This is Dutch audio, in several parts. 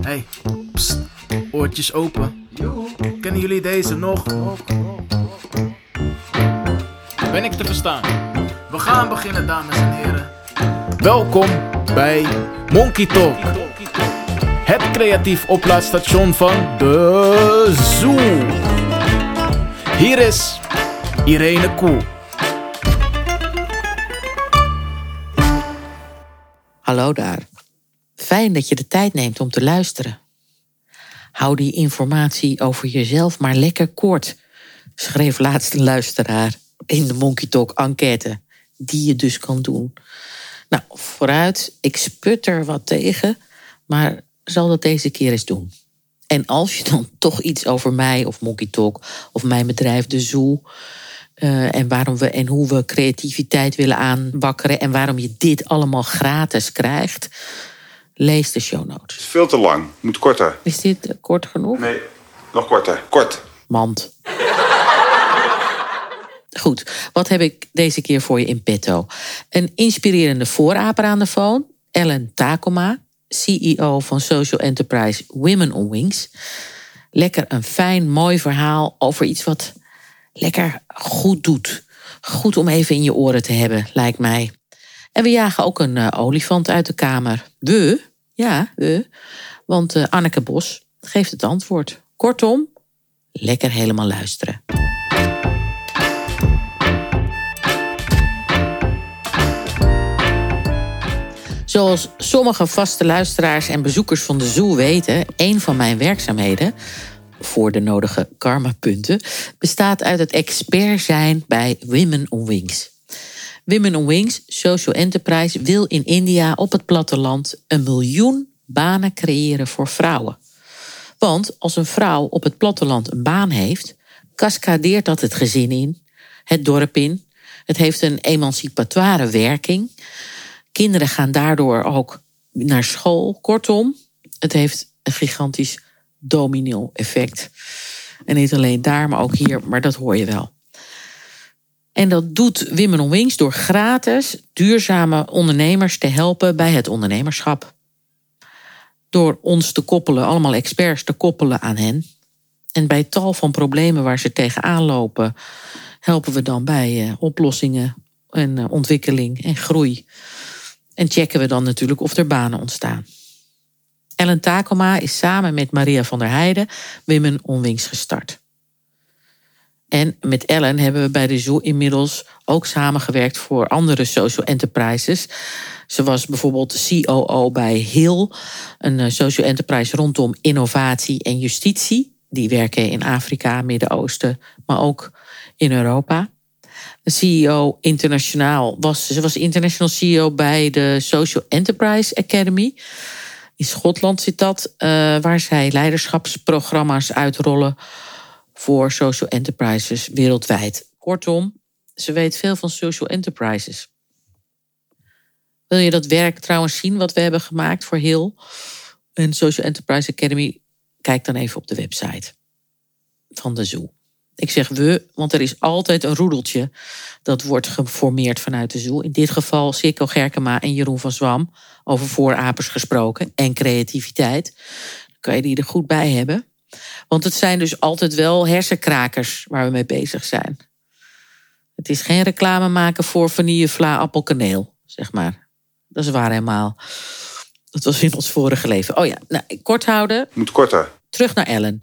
Hey, pst, oortjes open. Kennen jullie deze nog? Ben ik te verstaan? We gaan beginnen, dames en heren. Welkom bij Monkey Talk. Het creatief oplaadstation van de Zoo. Hier is Irene Koel. Hallo daar. Fijn dat je de tijd neemt om te luisteren. Hou die informatie over jezelf maar lekker kort, schreef laatst een luisteraar in de Monkey Talk enquête, die je dus kan doen. Nou, vooruit, ik sput er wat tegen, maar zal dat deze keer eens doen. En als je dan toch iets over mij of Monkey Talk of mijn bedrijf De Zoo uh, en waarom we en hoe we creativiteit willen aanwakkeren en waarom je dit allemaal gratis krijgt, lees de show notes. Het is veel te lang. Moet korter. Is dit uh, kort genoeg? Nee, nog korter. Kort. Mand. Goed, wat heb ik deze keer voor je in petto? Een inspirerende vooraper aan de phone, Ellen Takoma, CEO van social enterprise Women on Wings. Lekker een fijn, mooi verhaal over iets wat lekker goed doet. Goed om even in je oren te hebben, lijkt mij. En we jagen ook een uh, olifant uit de kamer. We? Ja, we. Want uh, Anneke Bos geeft het antwoord. Kortom, lekker helemaal luisteren. Zoals sommige vaste luisteraars en bezoekers van de Zoo weten, een van mijn werkzaamheden voor de nodige karmapunten bestaat uit het expert zijn bij Women on Wings. Women on Wings, social enterprise, wil in India op het platteland een miljoen banen creëren voor vrouwen. Want als een vrouw op het platteland een baan heeft, cascadeert dat het gezin in, het dorp in. Het heeft een emancipatoire werking. Kinderen gaan daardoor ook naar school. Kortom, het heeft een gigantisch domino-effect. En niet alleen daar, maar ook hier, maar dat hoor je wel. En dat doet Women on Wings door gratis duurzame ondernemers te helpen bij het ondernemerschap. Door ons te koppelen, allemaal experts te koppelen aan hen. En bij tal van problemen waar ze tegenaan lopen, helpen we dan bij uh, oplossingen en uh, ontwikkeling en groei. En checken we dan natuurlijk of er banen ontstaan. Ellen Takoma is samen met Maria van der Heijden Women on Wings gestart. En met Ellen hebben we bij de Zoo inmiddels ook samengewerkt voor andere social enterprises. Ze was bijvoorbeeld COO bij HIL, een social enterprise rondom innovatie en justitie. Die werken in Afrika, Midden-Oosten, maar ook in Europa. De CEO internationaal was, ze was international CEO bij de Social Enterprise Academy. In Schotland zit dat, uh, waar zij leiderschapsprogramma's uitrollen voor social enterprises wereldwijd. Kortom, ze weet veel van social enterprises. Wil je dat werk trouwens zien wat we hebben gemaakt voor Hill en Social Enterprise Academy? Kijk dan even op de website van de Zoo. Ik zeg we, want er is altijd een roedeltje dat wordt geformeerd vanuit de Zoo. In dit geval Sikko Gerkema en Jeroen van Zwam over voorapers gesproken en creativiteit. Dan kan je die er goed bij hebben. Want het zijn dus altijd wel hersenkrakers waar we mee bezig zijn. Het is geen reclame maken voor vanille, vla, appelkaneel, zeg maar. Dat is waar helemaal. Dat was in ons vorige leven. Oh ja, nou, kort houden. Moet korter. Terug naar Ellen.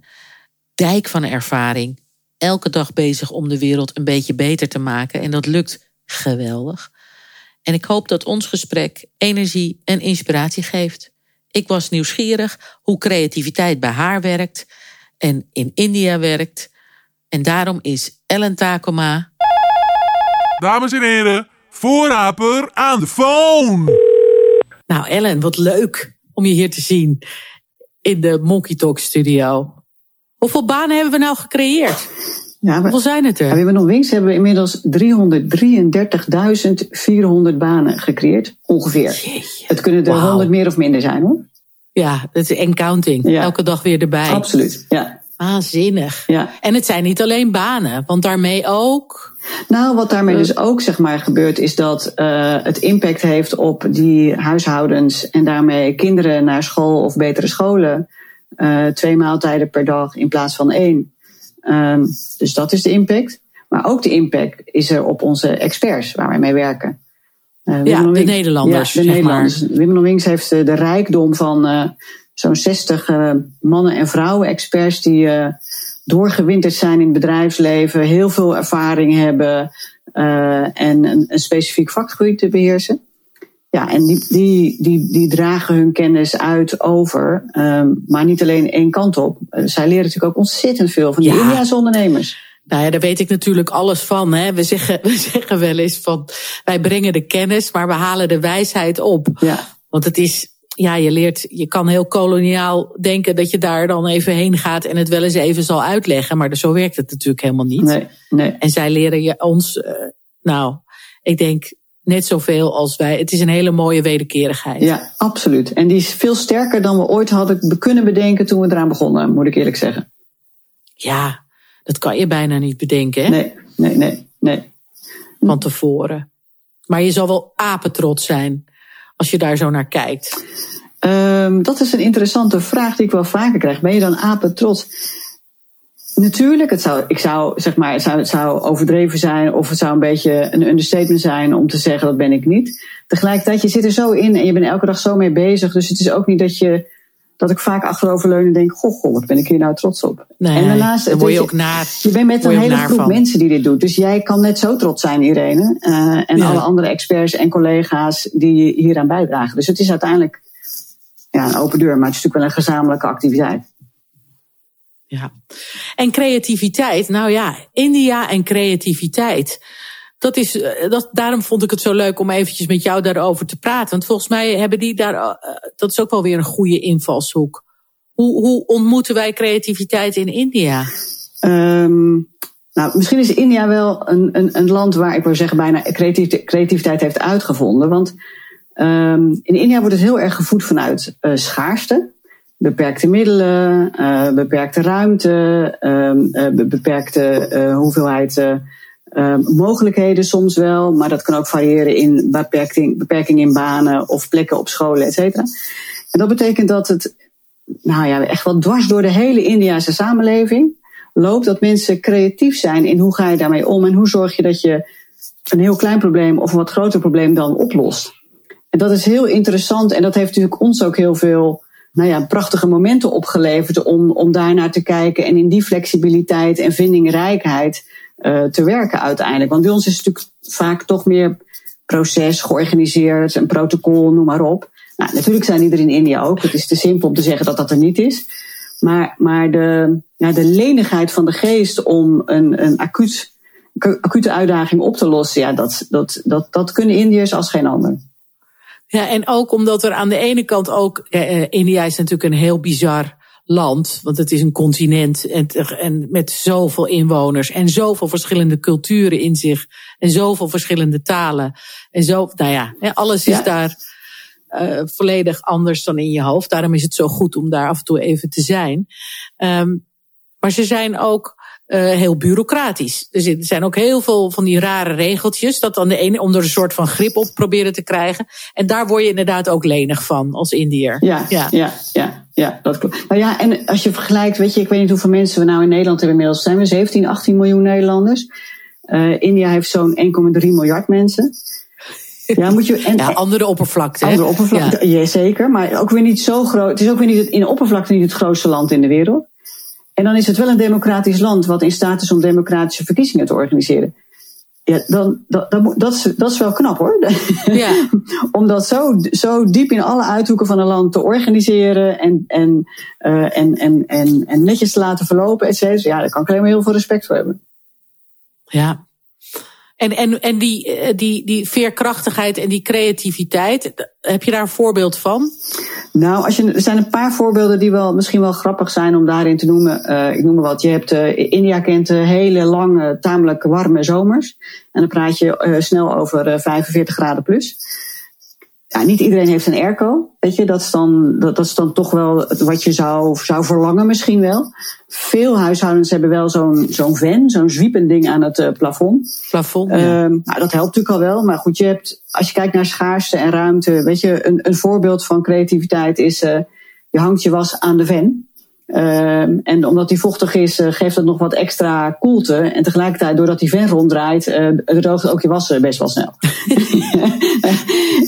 Dijk van ervaring. Elke dag bezig om de wereld een beetje beter te maken. En dat lukt geweldig. En ik hoop dat ons gesprek energie en inspiratie geeft. Ik was nieuwsgierig hoe creativiteit bij haar werkt en in India werkt. En daarom is Ellen Takoma. Dames en heren, voorraper aan de phone. Nou, Ellen, wat leuk om je hier te zien in de Monkey Talk studio. Hoeveel banen hebben we nou gecreëerd? Ja, Hoeveel zijn het er? we hebben nog winst hebben we inmiddels 333.400 banen gecreëerd, ongeveer. Jeetje. Het kunnen er wow. 100 meer of minder zijn hoor. Ja, het is en counting. Ja. Elke dag weer erbij. Absoluut, ja. Waanzinnig. Ja. En het zijn niet alleen banen, want daarmee ook. Nou, wat daarmee dus ook zeg maar gebeurt, is dat uh, het impact heeft op die huishoudens en daarmee kinderen naar school of betere scholen. Uh, twee maaltijden per dag in plaats van één. Um, dus dat is de impact. Maar ook de impact is er op onze experts waar wij mee werken. Uh, ja, de Wings, Nederlanders. Ja, de Nederlanders. Wim Wings heeft de rijkdom van zo'n 60 mannen en vrouwen experts die doorgewinterd zijn in het bedrijfsleven, heel veel ervaring hebben en een, een, specifiek vakgebied te beheersen. Ja, en die, die, die, die dragen hun kennis uit over, um, maar niet alleen één kant op. Uh, zij leren natuurlijk ook ontzettend veel van die Ja. Indiaanse ondernemers. Nou ja, daar weet ik natuurlijk alles van. Hè. We, zeggen, we zeggen wel eens van wij brengen de kennis, maar we halen de wijsheid op. Ja, Want het is, ja, je leert, je kan heel koloniaal denken dat je daar dan even heen gaat en het wel eens even zal uitleggen. Maar zo werkt het natuurlijk helemaal niet. nee, nee. En zij leren je ons, uh, nou, ik denk net zoveel als wij. Het is een hele mooie wederkerigheid. Ja, absoluut. En die is veel sterker dan we ooit hadden kunnen bedenken toen we eraan begonnen, moet ik eerlijk zeggen. Ja, dat kan je bijna niet bedenken, hè? Nee, nee, nee, nee. Van tevoren. Maar je zal wel apetrots zijn als je daar zo naar kijkt. Um, dat is een interessante vraag die ik wel vaker krijg. Ben je dan apetrots? Natuurlijk, het zou, ik zou, zeg maar, het zou, het zou overdreven zijn of het zou een beetje een understatement zijn om te zeggen dat ben ik niet. Tegelijkertijd, je zit er zo in en je bent elke dag zo mee bezig. Dus het is ook niet dat je, dat ik vaak achteroverleun en denk, goh, goh, wat ben ik hier nou trots op. Nee, en daarnaast, dan word je ook naar. je bent met een hele groep van. mensen die dit doet. Dus jij kan net zo trots zijn, Irene. Uh, en Ja. alle andere experts en collega's die hieraan bijdragen. Dus het is uiteindelijk ja, een open deur, maar het is natuurlijk wel een gezamenlijke activiteit. En creativiteit, nou ja, India en creativiteit. Dat is, eh, dat, daarom vond ik het zo leuk om eventjes met jou daarover te praten. Want volgens mij hebben die daar, eh, dat is ook wel weer een goede invalshoek. Hoe, hoe ontmoeten wij creativiteit in India? Um, nou, misschien is India wel een, een, een land waar ik wil zeggen bijna creativ creativiteit heeft uitgevonden. Want um, in India wordt het heel erg gevoed vanuit uh, schaarste. Beperkte middelen, uh, beperkte ruimte, um, uh, beperkte uh, hoeveelheid uh, mogelijkheden soms wel. Maar dat kan ook variëren in beperking, beperking in banen of plekken op scholen, et cetera. En dat betekent dat het nou ja, echt wel dwars door de hele Indiase samenleving loopt. Dat mensen creatief zijn in hoe ga je daarmee om en hoe zorg je dat je een heel klein probleem of een wat groter probleem dan oplost. En dat is heel interessant en dat heeft natuurlijk ons ook heel veel nou ja, prachtige momenten opgeleverd om, om daarnaar te kijken en in die flexibiliteit en vindingrijkheid uh, te werken uiteindelijk. Want bij ons is het natuurlijk vaak toch meer proces georganiseerd, een protocol, noem maar op. Nou, natuurlijk zijn er in India ook. Het is te simpel om te zeggen dat dat er niet is. Maar, maar de, ja, de lenigheid van de geest om een, een acuut, acute uitdaging op te lossen, ja, dat, dat, dat, dat kunnen Indiërs als geen ander. Ja, en ook omdat er aan de ene kant ook, eh, India is natuurlijk een heel bizar land, want het is een continent en, en met zoveel inwoners en zoveel verschillende culturen in zich en zoveel verschillende talen en zo, nou ja, alles is Ja. daar uh, volledig anders dan in je hoofd. Daarom is het zo goed om daar af en toe even te zijn. Um, maar ze zijn ook uh, heel bureaucratisch. Dus er zijn ook heel veel van die rare regeltjes. Dat aan de ene om er een soort van grip op proberen te krijgen. En daar word je inderdaad ook lenig van als Indiër. Ja, ja, ja, ja, ja, dat klopt. Nou ja, en als je vergelijkt, weet je, ik weet niet hoeveel mensen we nou in Nederland hebben inmiddels. Zijn we 17, 18 miljoen Nederlanders? Uh, India heeft zo'n 1,3 miljard mensen. Ja, moet je, en, ja, andere oppervlakte. Andere oppervlakte, ja. ja. zeker. Maar ook weer niet zo groot. Het is ook weer niet in de oppervlakte niet het grootste land in de wereld. En dan is het wel een democratisch land wat in staat is om democratische verkiezingen te organiseren. Ja, dan, dat, dat, dat, is, dat is wel knap hoor. Ja. om dat zo, zo diep in alle uithoeken van een land te organiseren en, en, uh, en, en, en, en netjes te laten verlopen, et cetera. Ja, daar kan ik alleen maar heel veel respect voor hebben. Ja, en, en, en die, die, die veerkrachtigheid en die creativiteit, heb je daar een voorbeeld van? Nou, als je, er zijn een paar voorbeelden die wel, misschien wel grappig zijn om daarin te noemen. Uh, ik noem maar wat. Je hebt, uh, India kent hele lange, tamelijk warme zomers. En dan praat je snel over 45 graden plus. Ja, niet iedereen heeft een airco. Weet je, dat is dan, dat, dat is dan toch wel wat je zou, zou verlangen misschien wel. Veel huishoudens hebben wel zo'n zo'n van, zo'n zwiepend ding aan het uh, plafond. Plafond, ja. Ehm, nou, dat helpt natuurlijk al wel. Maar goed, je hebt, als je kijkt naar schaarste en ruimte. Weet je, een, een voorbeeld van creativiteit is, uh, je hangt je was aan de van. Um, en omdat die vochtig is, uh, geeft het nog wat extra koelte. En tegelijkertijd, doordat die fan ronddraait, uh, droogt ook je was best wel snel.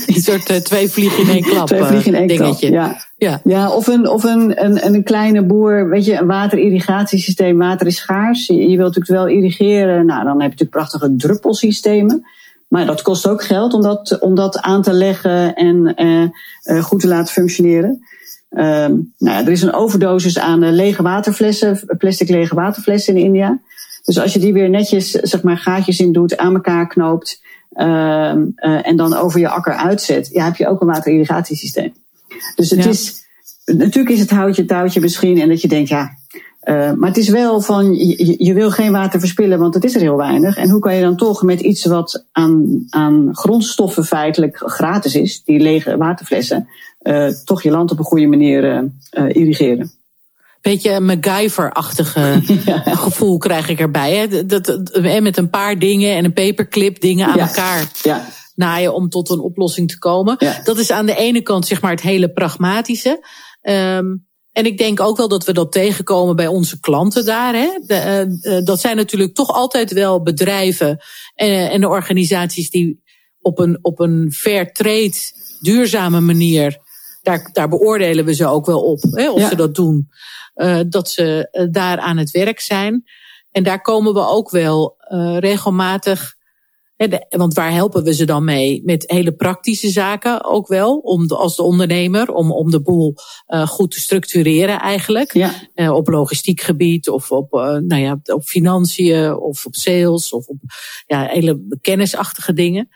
een soort uh, twee vliegen in één klap twee vliegen in één dingetje. Klap, ja. Ja. ja, of, een, of een, een, een kleine boer, weet je, een waterirrigatiesysteem. Water is schaars. Je, je wilt natuurlijk wel irrigeren. Nou, dan heb je natuurlijk prachtige druppelsystemen. Maar dat kost ook geld om dat, om dat aan te leggen en goed te laten functioneren. Um, nou ja, er is een overdosis aan uh, lege waterflessen, plastic lege waterflessen in India. Dus als je die weer netjes, zeg maar, gaatjes in doet, aan elkaar knoopt uh, en dan over je akker uitzet, ja, heb je ook een waterirrigatiesysteem. Dus het ja. is, natuurlijk is het houtje touwtje misschien en dat je denkt, ja, uh, maar het is wel van, je, je, wil geen water verspillen, want het is er heel weinig. En hoe kan je dan toch met iets wat aan, aan grondstoffen feitelijk gratis is, die lege waterflessen, uh, toch je land op een goede manier uh, irrigeren? Beetje een MacGyver-achtige ja. gevoel krijg ik erbij. Hè? Dat, dat, met een paar dingen en een paperclip dingen aan ja. elkaar ja. naaien om tot een oplossing te komen. Dat is aan de ene kant zeg maar het hele pragmatische. Um, en ik denk ook wel dat we dat tegenkomen bij onze klanten daar. Hè. De, uh, dat zijn natuurlijk toch altijd wel bedrijven en, en de organisaties die op een, op een fair trade, duurzame manier, daar, daar beoordelen we ze ook wel op, hè, of Ja. ze dat doen. Uh, dat ze daar aan het werk zijn. En daar komen we ook wel uh, regelmatig. Want waar helpen we ze dan mee? Met hele praktische zaken ook wel. Om de, als de ondernemer, om, om de boel uh, goed te structureren eigenlijk. Ja. Uh, op logistiek gebied of op, uh, nou ja, op financiën of op sales of op ja, hele kennisachtige dingen.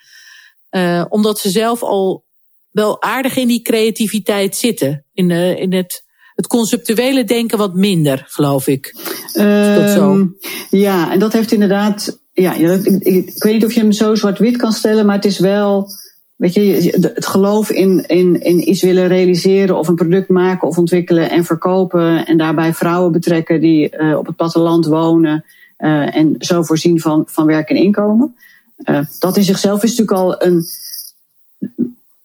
Omdat ze zelf al wel aardig in die creativiteit zitten. In, in het, het conceptuele denken wat minder, geloof ik. Um, zo? Ja, en dat heeft inderdaad. Ja, ik, ik, weet niet of je hem zo zwart-wit kan stellen, maar het is wel. Weet je, het geloof in, in, in iets willen realiseren of een product maken of ontwikkelen en verkopen. En daarbij vrouwen betrekken die uh, op het platteland wonen uh, en zo voorzien van, van werk en inkomen. Uh, dat in zichzelf is natuurlijk al een,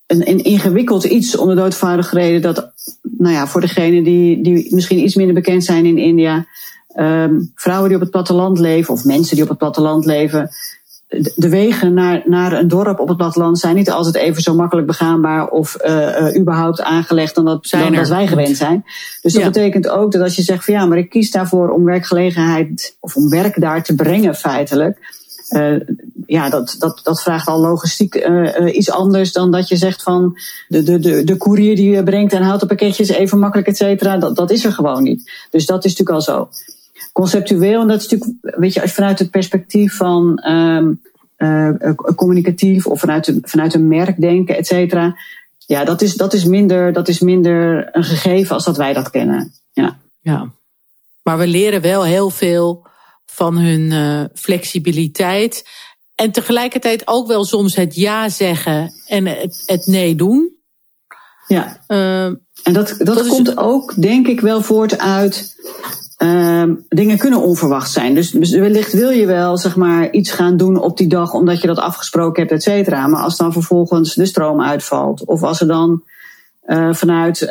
een, een ingewikkeld iets om de reden dat, nou ja, voor degenen die, die misschien iets minder bekend zijn in India, um, vrouwen die op het platteland leven of mensen die op het platteland leven, de, de wegen naar, naar een dorp op het platteland zijn niet altijd even zo makkelijk begaanbaar of uh, uh, überhaupt aangelegd dan dat, dan dat wij gewend zijn. Dus dat ja. betekent ook dat als je zegt van ja, maar ik kies daarvoor om werkgelegenheid of om werk daar te brengen feitelijk. Uh, ja, dat, dat, dat vraagt al logistiek uh, uh, iets anders dan dat je zegt van de, de, de, de koerier die je brengt en houten pakketjes even makkelijk, et cetera. Dat, dat is er gewoon niet. Dus dat is natuurlijk al zo. Conceptueel, en dat is natuurlijk, weet je, als vanuit het perspectief van um, communicatief of vanuit, een, vanuit een merk denken, et cetera. Ja, dat is, dat, is minder, dat is minder een gegeven als dat wij dat kennen. Ja. ja. Maar we leren wel heel veel van hun uh, flexibiliteit. En tegelijkertijd ook wel soms het ja zeggen en het, het nee doen. Ja. Uh, en dat, dat, dat komt is... ook, denk ik, wel voort uit. Uh, dingen kunnen onverwacht zijn. Dus wellicht wil je wel, zeg maar, iets gaan doen op die dag omdat je dat afgesproken hebt, et cetera. Maar als dan vervolgens de stroom uitvalt, of als er dan uh, vanuit uh,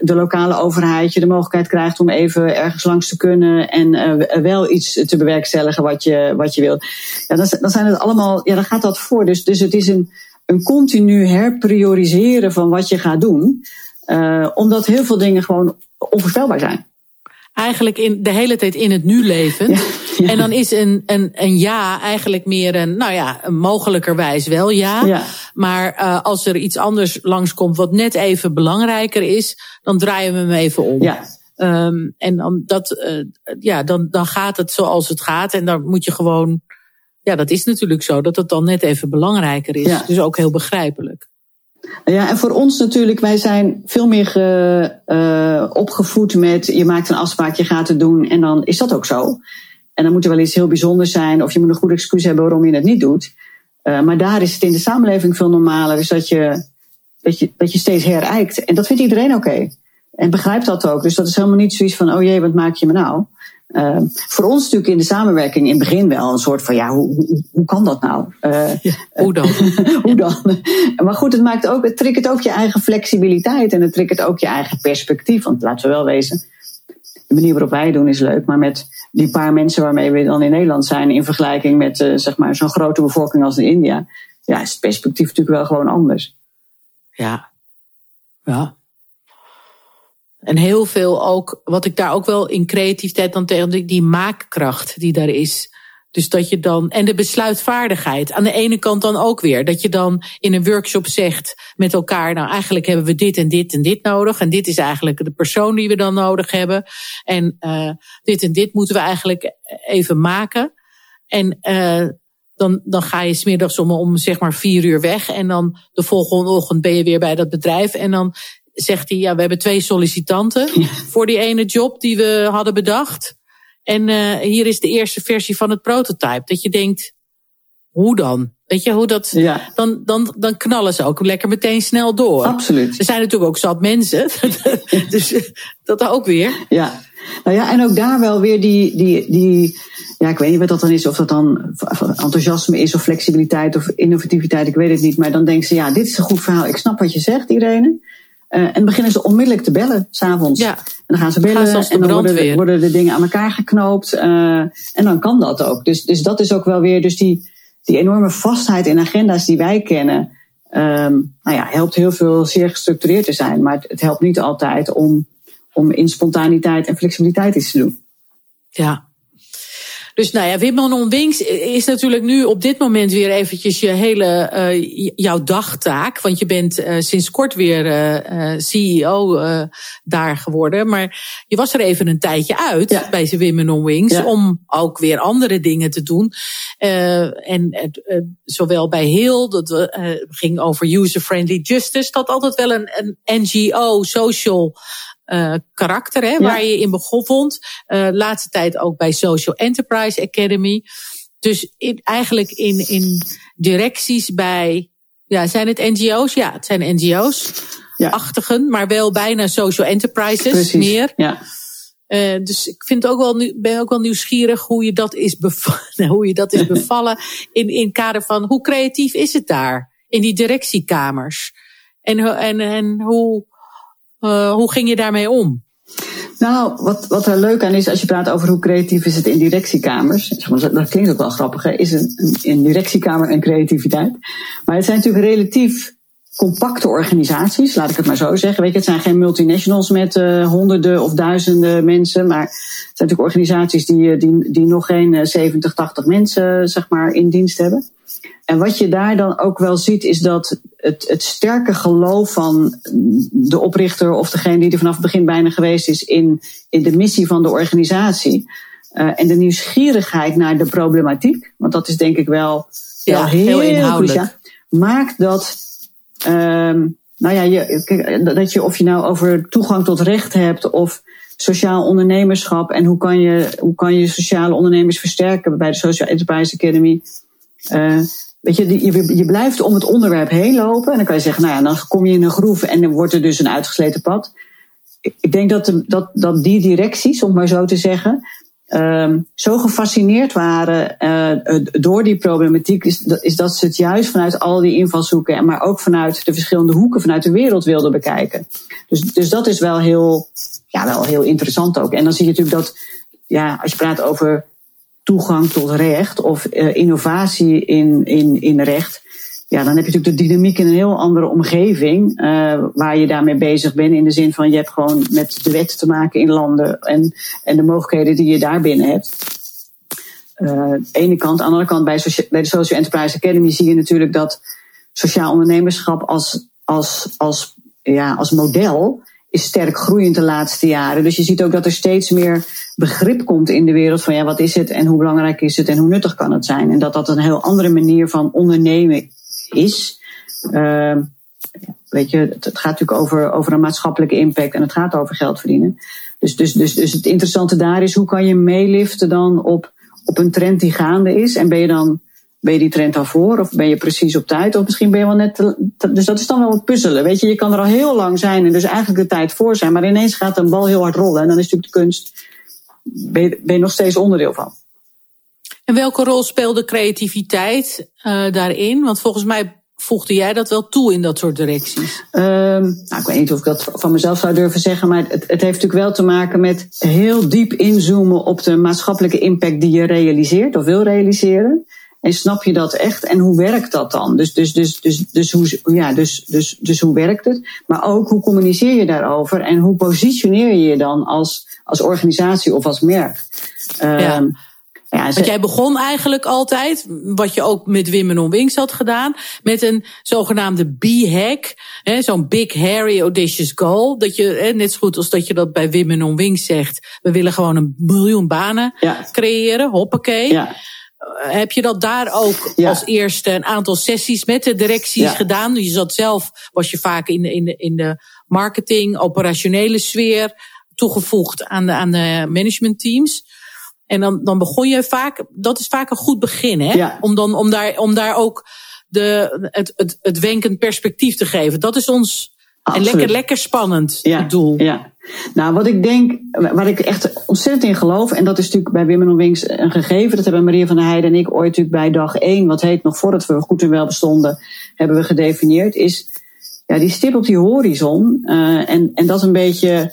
de lokale overheid je de mogelijkheid krijgt om even ergens langs te kunnen en uh, wel iets te bewerkstelligen wat je, wat je wilt. Ja, dan, dan zijn het allemaal, ja, dan gaat dat voor. Dus, dus het is een, een continu herprioriseren van wat je gaat doen, omdat heel veel dingen gewoon onvoorspelbaar zijn. Eigenlijk in, de hele tijd in het nu leven. Ja, ja. En dan is een, een, een ja eigenlijk meer een, nou ja, een mogelijkerwijs wel ja. ja. Maar uh, als er iets anders langskomt wat net even belangrijker is, dan draaien we hem even om. Ja. Um, en dan, dat, uh, ja, dan, dan gaat het zoals het gaat. En dan moet je gewoon. Ja, dat is natuurlijk zo, dat het dan net even belangrijker is. Ja. Dus ook heel begrijpelijk. Ja, en voor ons natuurlijk, wij zijn veel meer ge, uh, opgevoed met je maakt een afspraak, je gaat het doen en dan is dat ook zo. En dan moet er wel iets heel bijzonders zijn of je moet een goed excuus hebben waarom je het niet doet. Uh, maar daar is het in de samenleving veel normaler. Dus dat je, dat je, dat je steeds herijkt. En dat vindt iedereen oké. En begrijpt dat ook. Dus dat is helemaal niet zoiets van, oh jee, wat maak je me nou? Uh, voor ons natuurlijk in de samenwerking in het begin wel een soort van, ja, hoe, hoe, hoe kan dat nou? Uh, ja, hoe dan? hoe dan? Maar goed, het, maakt ook, het triggert ook je eigen flexibiliteit en het triggert ook je eigen perspectief. Want laten we wel wezen, de manier waarop wij doen is leuk, maar met die paar mensen waarmee we dan in Nederland zijn, in vergelijking met uh, zeg maar zo'n grote bevolking als in India, ja, is het perspectief natuurlijk wel gewoon anders. Ja, ja. En heel veel ook, wat ik daar ook wel in creativiteit dan tegen, die maakkracht die daar is. Dus dat je dan, en de besluitvaardigheid. Aan de ene kant dan ook weer. Dat je dan in een workshop zegt met elkaar, nou eigenlijk hebben we dit en dit en dit nodig. En dit is eigenlijk de persoon die we dan nodig hebben. En uh, dit en dit moeten we eigenlijk even maken. En uh, dan, dan ga je smiddags om, om zeg maar vier uur weg. En dan de volgende ochtend ben je weer bij dat bedrijf. En dan zegt hij, ja, we hebben twee sollicitanten ja. voor die ene job die we hadden bedacht. En uh, hier is de eerste versie van het prototype. Dat je denkt, hoe dan? Weet je hoe dat. Ja. Dan, dan, dan knallen ze ook lekker meteen snel door. Absoluut. Er zijn natuurlijk ook zat mensen. dus dat ook weer. Ja. Nou ja, en ook daar wel weer die, die, die. Ja, ik weet niet wat dat dan is. Of dat dan enthousiasme is, of flexibiliteit, of innovativiteit. Ik weet het niet. Maar dan denken ze, ja, dit is een goed verhaal. Ik snap wat je zegt, Irene. Uh, en beginnen ze onmiddellijk te bellen, s'avonds. Ja. En dan gaan ze bellen gaan ze en dan worden de, worden de, dingen aan elkaar geknoopt. Uh, en dan kan dat ook. Dus, dus dat is ook wel weer, dus die, die enorme vastheid in agenda's die wij kennen. Um, nou ja, helpt heel veel zeer gestructureerd te zijn. Maar het, het helpt niet altijd om, om in spontaniteit en flexibiliteit iets te doen. Ja, dus nou ja, Wimman on Wings is natuurlijk nu op dit moment weer eventjes je hele, uh, jouw dagtaak. Want je bent uh, sinds kort weer uh, CEO daar geworden. Maar je was er even een tijdje uit ja. bij Women on Wings. Ja. Om ook weer andere dingen te doen. en zowel bij Heel, dat ging over user-friendly justice. Dat altijd wel een, een NGO, social uh, karakter, hè, ja. waar je in begon vond. Uh, laatste tijd ook bij Social Enterprise Academy. Dus in, eigenlijk in, in directies bij, ja, zijn het NGO's? Ja, het zijn NGO's. Ja. Achtigen, maar wel bijna social enterprises Precies. meer. Ja. Uh, dus ik vind ook wel, ben ook wel nieuwsgierig hoe je dat is bevallen, hoe je dat is bevallen in, in kader van hoe creatief is het daar in die directiekamers? En, en, en hoe, uh, hoe ging je daarmee om? Nou, wat, wat er leuk aan is, als je praat over hoe creatief is het in directiekamers. Dat klinkt ook wel grappig, hè? is een, directiekamer en creativiteit. Maar het zijn natuurlijk relatief compacte organisaties, laat ik het maar zo zeggen. Weet je, het zijn geen multinationals met uh, honderden of duizenden mensen, maar het zijn natuurlijk organisaties die, die, die nog geen 70, 80 mensen zeg maar, in dienst hebben. En wat je daar dan ook wel ziet, is dat het, het sterke geloof van de oprichter of degene die er vanaf het begin bijna geweest is in, in de missie van de organisatie. Uh, en de nieuwsgierigheid naar de problematiek, want dat is denk ik wel, ja, heel, heel inhoudelijk. Cruciaal, maakt dat, um, nou ja, je, dat je of je nou over toegang tot recht hebt of sociaal ondernemerschap en hoe kan je, hoe kan je sociale ondernemers versterken bij de Social Enterprise Academy. Uh, Weet je, je, je blijft om het onderwerp heen lopen. En dan kan je zeggen, nou ja, dan kom je in een groef en dan wordt er dus een uitgesleten pad. Ik denk dat, de, dat, dat die directies, om maar zo te zeggen, um, zo gefascineerd waren uh, door die problematiek, is, is dat ze het juist vanuit al die invalshoeken, maar ook vanuit de verschillende hoeken vanuit de wereld wilden bekijken. Dus, dus dat is wel heel, ja, wel heel interessant ook. En dan zie je natuurlijk dat, ja, als je praat over toegang tot recht of uh, innovatie in, in, in recht. Ja, dan heb je natuurlijk de dynamiek in een heel andere omgeving uh, waar je daarmee bezig bent. In de zin van je hebt gewoon met de wet te maken in landen en, en de mogelijkheden die je daar binnen hebt. Uh, ene kant. Aan de andere kant bij, bij de Social Enterprise Academy zie je natuurlijk dat sociaal ondernemerschap als, als, als, ja, als model sterk groeiend de laatste jaren. Dus je ziet ook dat er steeds meer begrip komt in de wereld van ja, wat is het en hoe belangrijk is het en hoe nuttig kan het zijn. En dat dat een heel andere manier van ondernemen is. Uh, weet je, het, het, gaat natuurlijk over, over een maatschappelijke impact en het gaat over geld verdienen. Dus, dus, dus, dus het interessante daar is hoe kan je meeliften dan op, op een trend die gaande is en ben je dan Ben je die trend al voor? Of ben je precies op tijd? Of misschien ben je wel net. Te, dus dat is dan wel wat puzzelen. Weet je, je kan er al heel lang zijn en dus eigenlijk de tijd voor zijn. Maar ineens gaat een bal heel hard rollen. En dan is natuurlijk de kunst. Ben je, ben je nog steeds onderdeel van. En welke rol speelde creativiteit uh, daarin? Want volgens mij voegde jij dat wel toe in dat soort directies? Um, nou, ik weet niet of ik dat van mezelf zou durven zeggen, maar het, het heeft natuurlijk wel te maken met heel diep inzoomen op de maatschappelijke impact die je realiseert of wil realiseren. En snap je dat echt? En hoe werkt dat dan? Dus, dus, dus, dus, dus, hoe, ja, dus, dus, dus hoe werkt het? Maar ook hoe communiceer je daarover? En hoe positioneer je je dan als, als organisatie of als merk? Um, ja. Ja, Want jij begon eigenlijk altijd, wat je ook met Women on Wings had gedaan, met een zogenaamde B-hack. Zo'n big, hairy, audacious goal. Dat je, net zo goed als dat je dat bij Women on Wings zegt. We willen gewoon een miljoen banen ja. creëren, hoppakee. Ja. Heb je dat daar ook ja. als eerste een aantal sessies met de directies gedaan? Je zat zelf, was je vaak in de, in de, in de marketing, operationele sfeer toegevoegd aan de, aan de managementteams. En dan, dan begon je vaak, dat is vaak een goed begin, hè? Ja. Om, dan, om, daar, om daar ook de, het, het, het wenkend perspectief te geven. Dat is ons een lekker, lekker spannend ja, doel. Ja. Nou, wat ik denk, waar ik echt ontzettend in geloof, en dat is natuurlijk bij Women on Wings een gegeven, dat hebben Maria van der Heijden en ik ooit natuurlijk bij dag één, wat heet nog voordat we goed en wel bestonden, hebben we gedefinieerd, is ja, die stip op die horizon. Uh, en, en dat een beetje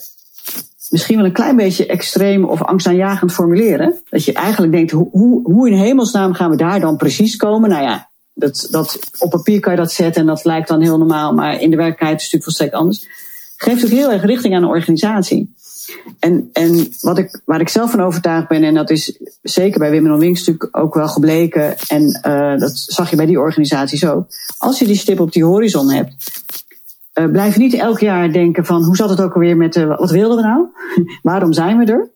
misschien wel een klein beetje extreem of angstaanjagend formuleren. Dat je eigenlijk denkt, hoe, hoe in hemelsnaam gaan we daar dan precies komen? Nou ja, dat, dat, op papier kan je dat zetten en dat lijkt dan heel normaal, maar in de werkelijkheid is het natuurlijk volstrekt anders. Geeft ook heel erg richting aan de organisatie. En, en wat ik, waar ik zelf van overtuigd ben, en dat is zeker bij Women on Wings natuurlijk ook wel gebleken, en uh, dat zag je bij die organisaties ook. Als je die stip op die horizon hebt, uh, blijf niet elk jaar denken van hoe zat het ook alweer met uh, wat wilden we nou? Waarom zijn we er?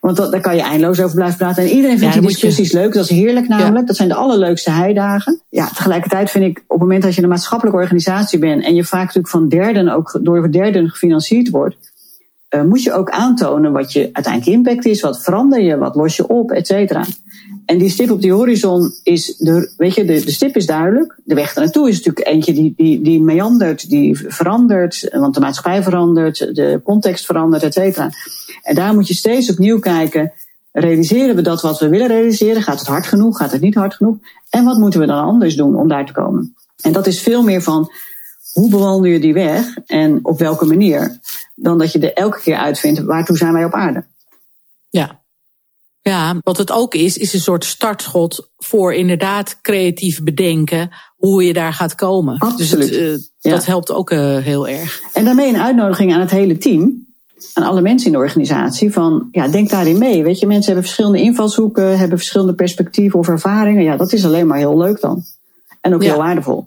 Want dat, daar kan je eindeloos over blijven praten. En iedereen vindt ja, die discussies je... leuk. Dat is heerlijk namelijk. Ja. Dat zijn de allerleukste heidagen. Ja, tegelijkertijd vind ik op het moment dat je een maatschappelijke organisatie bent... en je vaak natuurlijk van derden ook door derden gefinancierd wordt... Uh, moet je ook aantonen wat je uiteindelijk impact is. Wat verander je, wat los je op, et cetera. En die stip op die horizon is, de, weet je, de, de stip is duidelijk. De weg naartoe is natuurlijk eentje die, die, die meandert, die verandert, want de maatschappij verandert, de context verandert, et cetera. En daar moet je steeds opnieuw kijken, realiseren we dat wat we willen realiseren? Gaat het hard genoeg? Gaat het niet hard genoeg? En wat moeten we dan anders doen om daar te komen? En dat is veel meer van, hoe bewandel je die weg en op welke manier? Dan dat je er elke keer uitvindt, waartoe zijn wij op aarde? Ja, ja, wat het ook is, is een soort startschot voor inderdaad creatief bedenken hoe je daar gaat komen. Absoluut. Dus het, uh, dat helpt ook uh, heel erg. En daarmee een uitnodiging aan het hele team. Aan alle mensen in de organisatie. Van ja, denk daarin mee. Weet je, mensen hebben verschillende invalshoeken, hebben verschillende perspectieven of ervaringen. Ja, dat is alleen maar heel leuk dan. En ook ja. heel waardevol.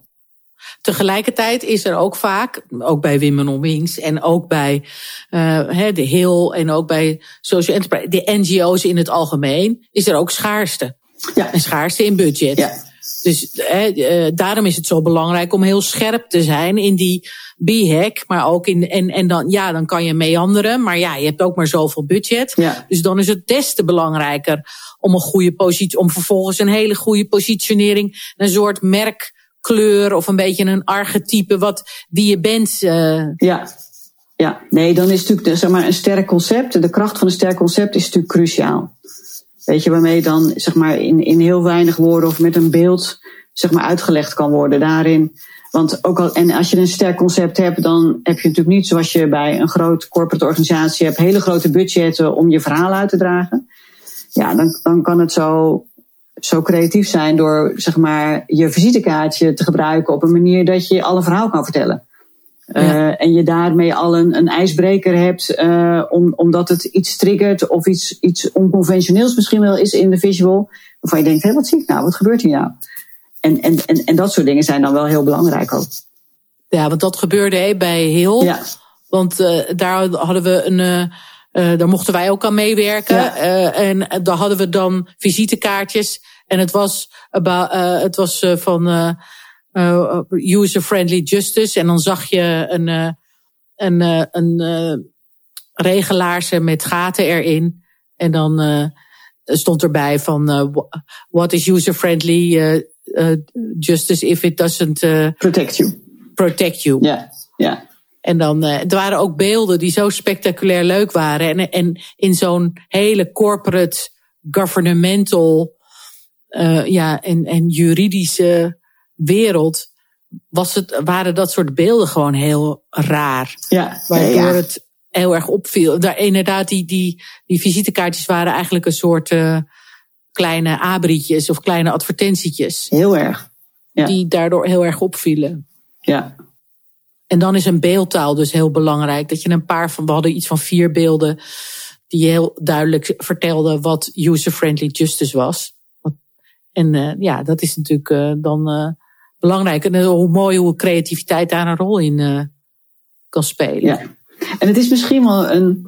Tegelijkertijd is er ook vaak, ook bij Women on Wings en ook bij uh, de Hill en ook bij Social Enterprise, de NGO's in het algemeen, is er ook schaarste. Ja. En schaarste in budget. Ja. Dus uh, daarom is het zo belangrijk om heel scherp te zijn in die B-hack, maar ook in, en, en dan, ja, dan kan je meanderen, maar ja, je hebt ook maar zoveel budget. Ja. Dus dan is het des te belangrijker om een goede positie, om vervolgens een hele goede positionering, een soort merk kleur of een beetje een archetype wat wie je bent. Uh... Ja. ja, nee, dan is natuurlijk zeg maar, een sterk concept. De kracht van een sterk concept is natuurlijk cruciaal. Weet je, waarmee dan zeg maar, in, in heel weinig woorden of met een beeld zeg maar, uitgelegd kan worden daarin. Want ook al, en als je een sterk concept hebt, dan heb je natuurlijk niet zoals je bij een groot corporate organisatie hebt, hele grote budgetten om je verhaal uit te dragen. Ja, dan, dan kan het zo zo creatief zijn door zeg maar, je visitekaartje te gebruiken op een manier dat je alle verhaal kan vertellen. Ja. Uh, en je daarmee al een, een ijsbreker hebt, uh, om, omdat het iets triggert of iets, iets onconventioneels misschien wel is in de visual. Waarvan je denkt, hé, wat zie ik nou? Wat gebeurt hier nou? En, en, en, en dat soort dingen zijn dan wel heel belangrijk ook. Ja, want dat gebeurde bij heel. Ja. Want uh, daar hadden we een. Daar mochten wij ook aan meewerken. Ja. En daar hadden we dan visitekaartjes. En het was, about, uh, het was van user-friendly justice. En dan zag je een, een, een, regelaarse met gaten erin. En dan stond erbij van what is user-friendly justice if it doesn't protect you. Protect you. Ja, ja. En dan, er waren ook beelden die zo spectaculair leuk waren. En, en in zo'n hele corporate, governmental, ja, en, en juridische wereld was het, waren dat soort beelden gewoon heel raar. Ja, waardoor ja. het heel erg opviel. Daar, inderdaad, die, die, die visitekaartjes waren eigenlijk een soort uh, kleine abrietjes of kleine advertentietjes. Heel erg. Ja. Die daardoor heel erg opvielen. Ja. En dan is een beeldtaal dus heel belangrijk. Dat je een paar van, we hadden iets van vier beelden die heel duidelijk vertelden wat user-friendly justice was. En uh, ja, dat is natuurlijk uh, dan uh, belangrijk. En hoe mooi hoe creativiteit daar een rol in kan spelen. Ja. En het is misschien wel een,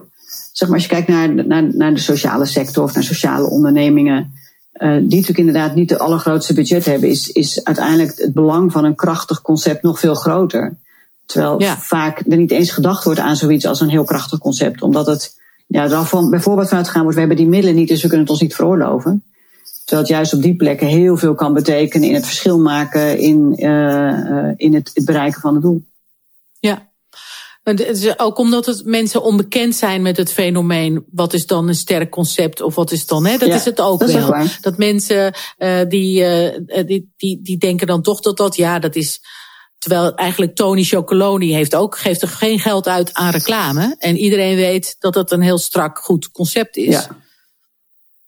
zeg maar, als je kijkt naar, naar, naar de sociale sector of naar sociale ondernemingen, die natuurlijk inderdaad niet de allergrootste budget hebben, is, is uiteindelijk het belang van een krachtig concept nog veel groter. Terwijl ja. vaak er niet eens gedacht wordt aan zoiets als een heel krachtig concept, omdat het ja, er van, bijvoorbeeld vanuit gaan wordt, we hebben die middelen niet, dus we kunnen het ons niet veroorloven. Terwijl het juist op die plekken heel veel kan betekenen in het verschil maken, in, uh, in het, het bereiken van het doel. Ja, ook omdat het mensen onbekend zijn met het fenomeen. Wat is dan een sterk concept of wat is dan? Hè? Dat ja, is het ook dat wel. Dat mensen uh, die, uh, die, die, die denken dan toch dat dat, ja, dat is. Terwijl eigenlijk Tony Chocoloni heeft ook, geeft er geen geld uit aan reclame. En iedereen weet dat dat een heel strak goed concept is. Ja.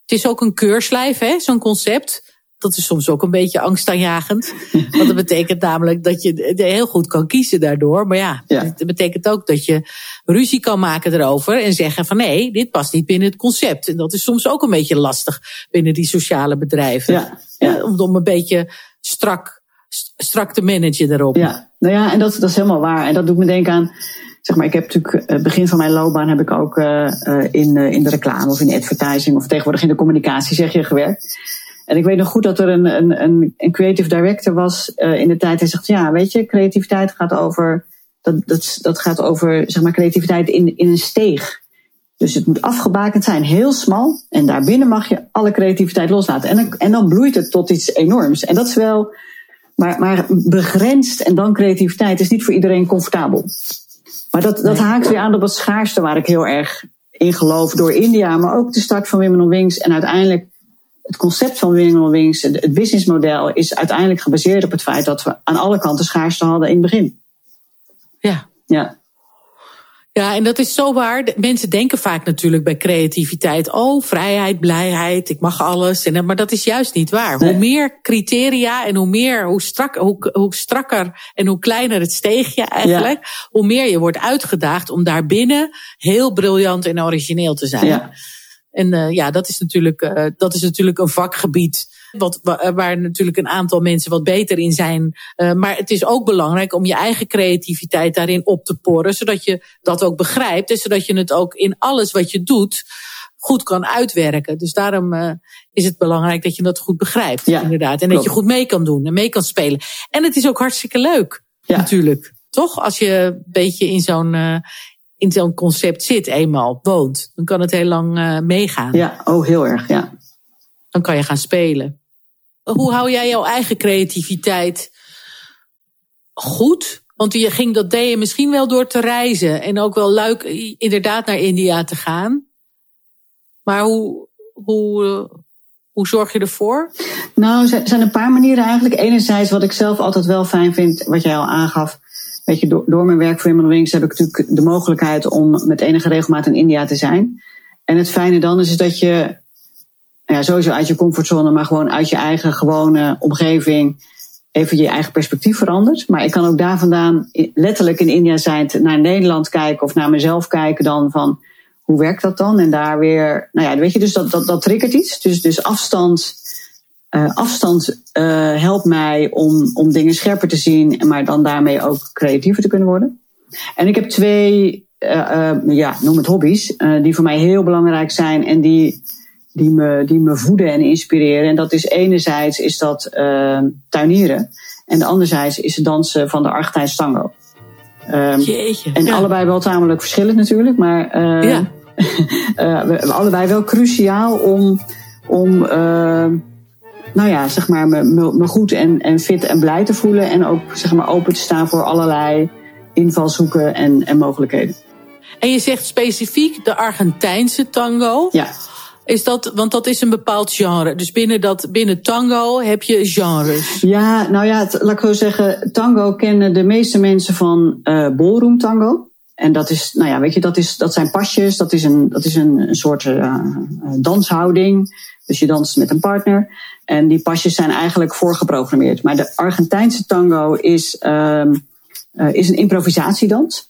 Het is ook een keurslijf, hè, zo'n concept. Dat is soms ook een beetje angstaanjagend. Want dat betekent namelijk dat je heel goed kan kiezen daardoor. Maar ja, ja, dat betekent ook dat je ruzie kan maken erover. En zeggen van nee, dit past niet binnen het concept. En dat is soms ook een beetje lastig binnen die sociale bedrijven. Ja, ja. Om, om een beetje strak, strak te managen daarop. Ja, nou ja, en dat, dat is helemaal waar. En dat doet me denken aan zeg maar, ik heb natuurlijk, het begin van mijn loopbaan heb ik ook uh, in, uh, in de reclame of in advertising of tegenwoordig in de communicatie, zeg je, gewerkt. En ik weet nog goed dat er een, een, een, een creative director was in de tijd. Hij zegt, ja, weet je, creativiteit gaat over, dat, dat, dat gaat over, zeg maar, creativiteit in, in een steeg. Dus het moet afgebakend zijn, heel smal. En daarbinnen mag je alle creativiteit loslaten. En dan, en dan bloeit het tot iets enorms. En dat is wel, maar, maar begrensd en dan creativiteit is niet voor iedereen comfortabel. Maar dat, dat haakt weer aan op het schaarste waar ik heel erg in geloof door India, maar ook de start van Women on Wings. En uiteindelijk het concept van Women on Wings, het businessmodel, is uiteindelijk gebaseerd op het feit dat we aan alle kanten schaarste hadden in het begin. Ja. Ja. Ja, en dat is zo waar. Mensen denken vaak natuurlijk bij creativiteit: oh, vrijheid, blijheid, ik mag alles. En, maar dat is juist niet waar. Nee. Hoe meer criteria en hoe meer, hoe, strak, hoe, hoe strakker en hoe kleiner het steegje eigenlijk, ja. hoe meer je wordt uitgedaagd om daarbinnen heel briljant en origineel te zijn. Ja. En uh, ja, dat is natuurlijk, uh, dat is natuurlijk een vakgebied. Wat, waar natuurlijk een aantal mensen wat beter in zijn. Uh, maar het is ook belangrijk om je eigen creativiteit daarin op te porren. Zodat je dat ook begrijpt. En zodat je het ook in alles wat je doet goed kan uitwerken. Dus daarom uh, is het belangrijk dat je dat goed begrijpt. Ja, inderdaad. En klopt. dat je goed mee kan doen en mee kan spelen. En het is ook hartstikke leuk. Ja. Natuurlijk. Toch? Als je een beetje in zo'n uh, in zo'n concept zit eenmaal, woont, dan kan het heel lang uh, meegaan. Ja, oh heel erg, ja. Dan kan je gaan spelen. Hoe hou jij jouw eigen creativiteit goed? Want je ging dat deed je misschien wel door te reizen en ook wel leuk inderdaad naar India te gaan. Maar hoe, hoe, hoe zorg je ervoor? Nou, er zijn een paar manieren eigenlijk. Enerzijds wat ik zelf altijd wel fijn vind, wat jij al aangaf. Weet je, door, door mijn werk voor Wings heb ik natuurlijk de mogelijkheid om met enige regelmaat in India te zijn. En het fijne dan is, is dat je ja, sowieso uit je comfortzone, maar gewoon uit je eigen gewone omgeving even je eigen perspectief verandert. Maar ik kan ook daar vandaan letterlijk in India zijn, naar Nederland kijken of naar mezelf kijken dan van hoe werkt dat dan? En daar weer, nou ja, weet je, dus dat, dat, dat triggert iets. Dus, dus afstand, uh, afstand uh, helpt mij om, om dingen scherper te zien, maar dan daarmee ook creatiever te kunnen worden. En ik heb twee, uh, ja, noem het hobby's, die voor mij heel belangrijk zijn en die die me, die me voeden en inspireren. En dat is enerzijds is dat uh, tuinieren. En de anderzijds is het dansen van de Argentijnse tango. Um, Jeetje, en ja. allebei wel tamelijk verschillend natuurlijk. Maar uh, ja. we, allebei wel cruciaal om, om nou ja, zeg maar, me, me, me goed en, en fit en blij te voelen. En ook zeg maar, open te staan voor allerlei invalshoeken en, en mogelijkheden. En je zegt specifiek de Argentijnse tango. Ja. Is dat, want dat is een bepaald genre. Dus binnen, dat, binnen tango heb je genres. Ja, nou ja, laat ik zo zeggen. Tango kennen de meeste mensen van eh ballroom tango. En dat is, nou ja, weet je, dat, is, dat zijn pasjes. Dat is een, dat is een, een soort eh, eh, danshouding. Dus je danst met een partner. En die pasjes zijn eigenlijk voorgeprogrammeerd. Maar de Argentijnse tango is, ehm, eh, is een improvisatiedans.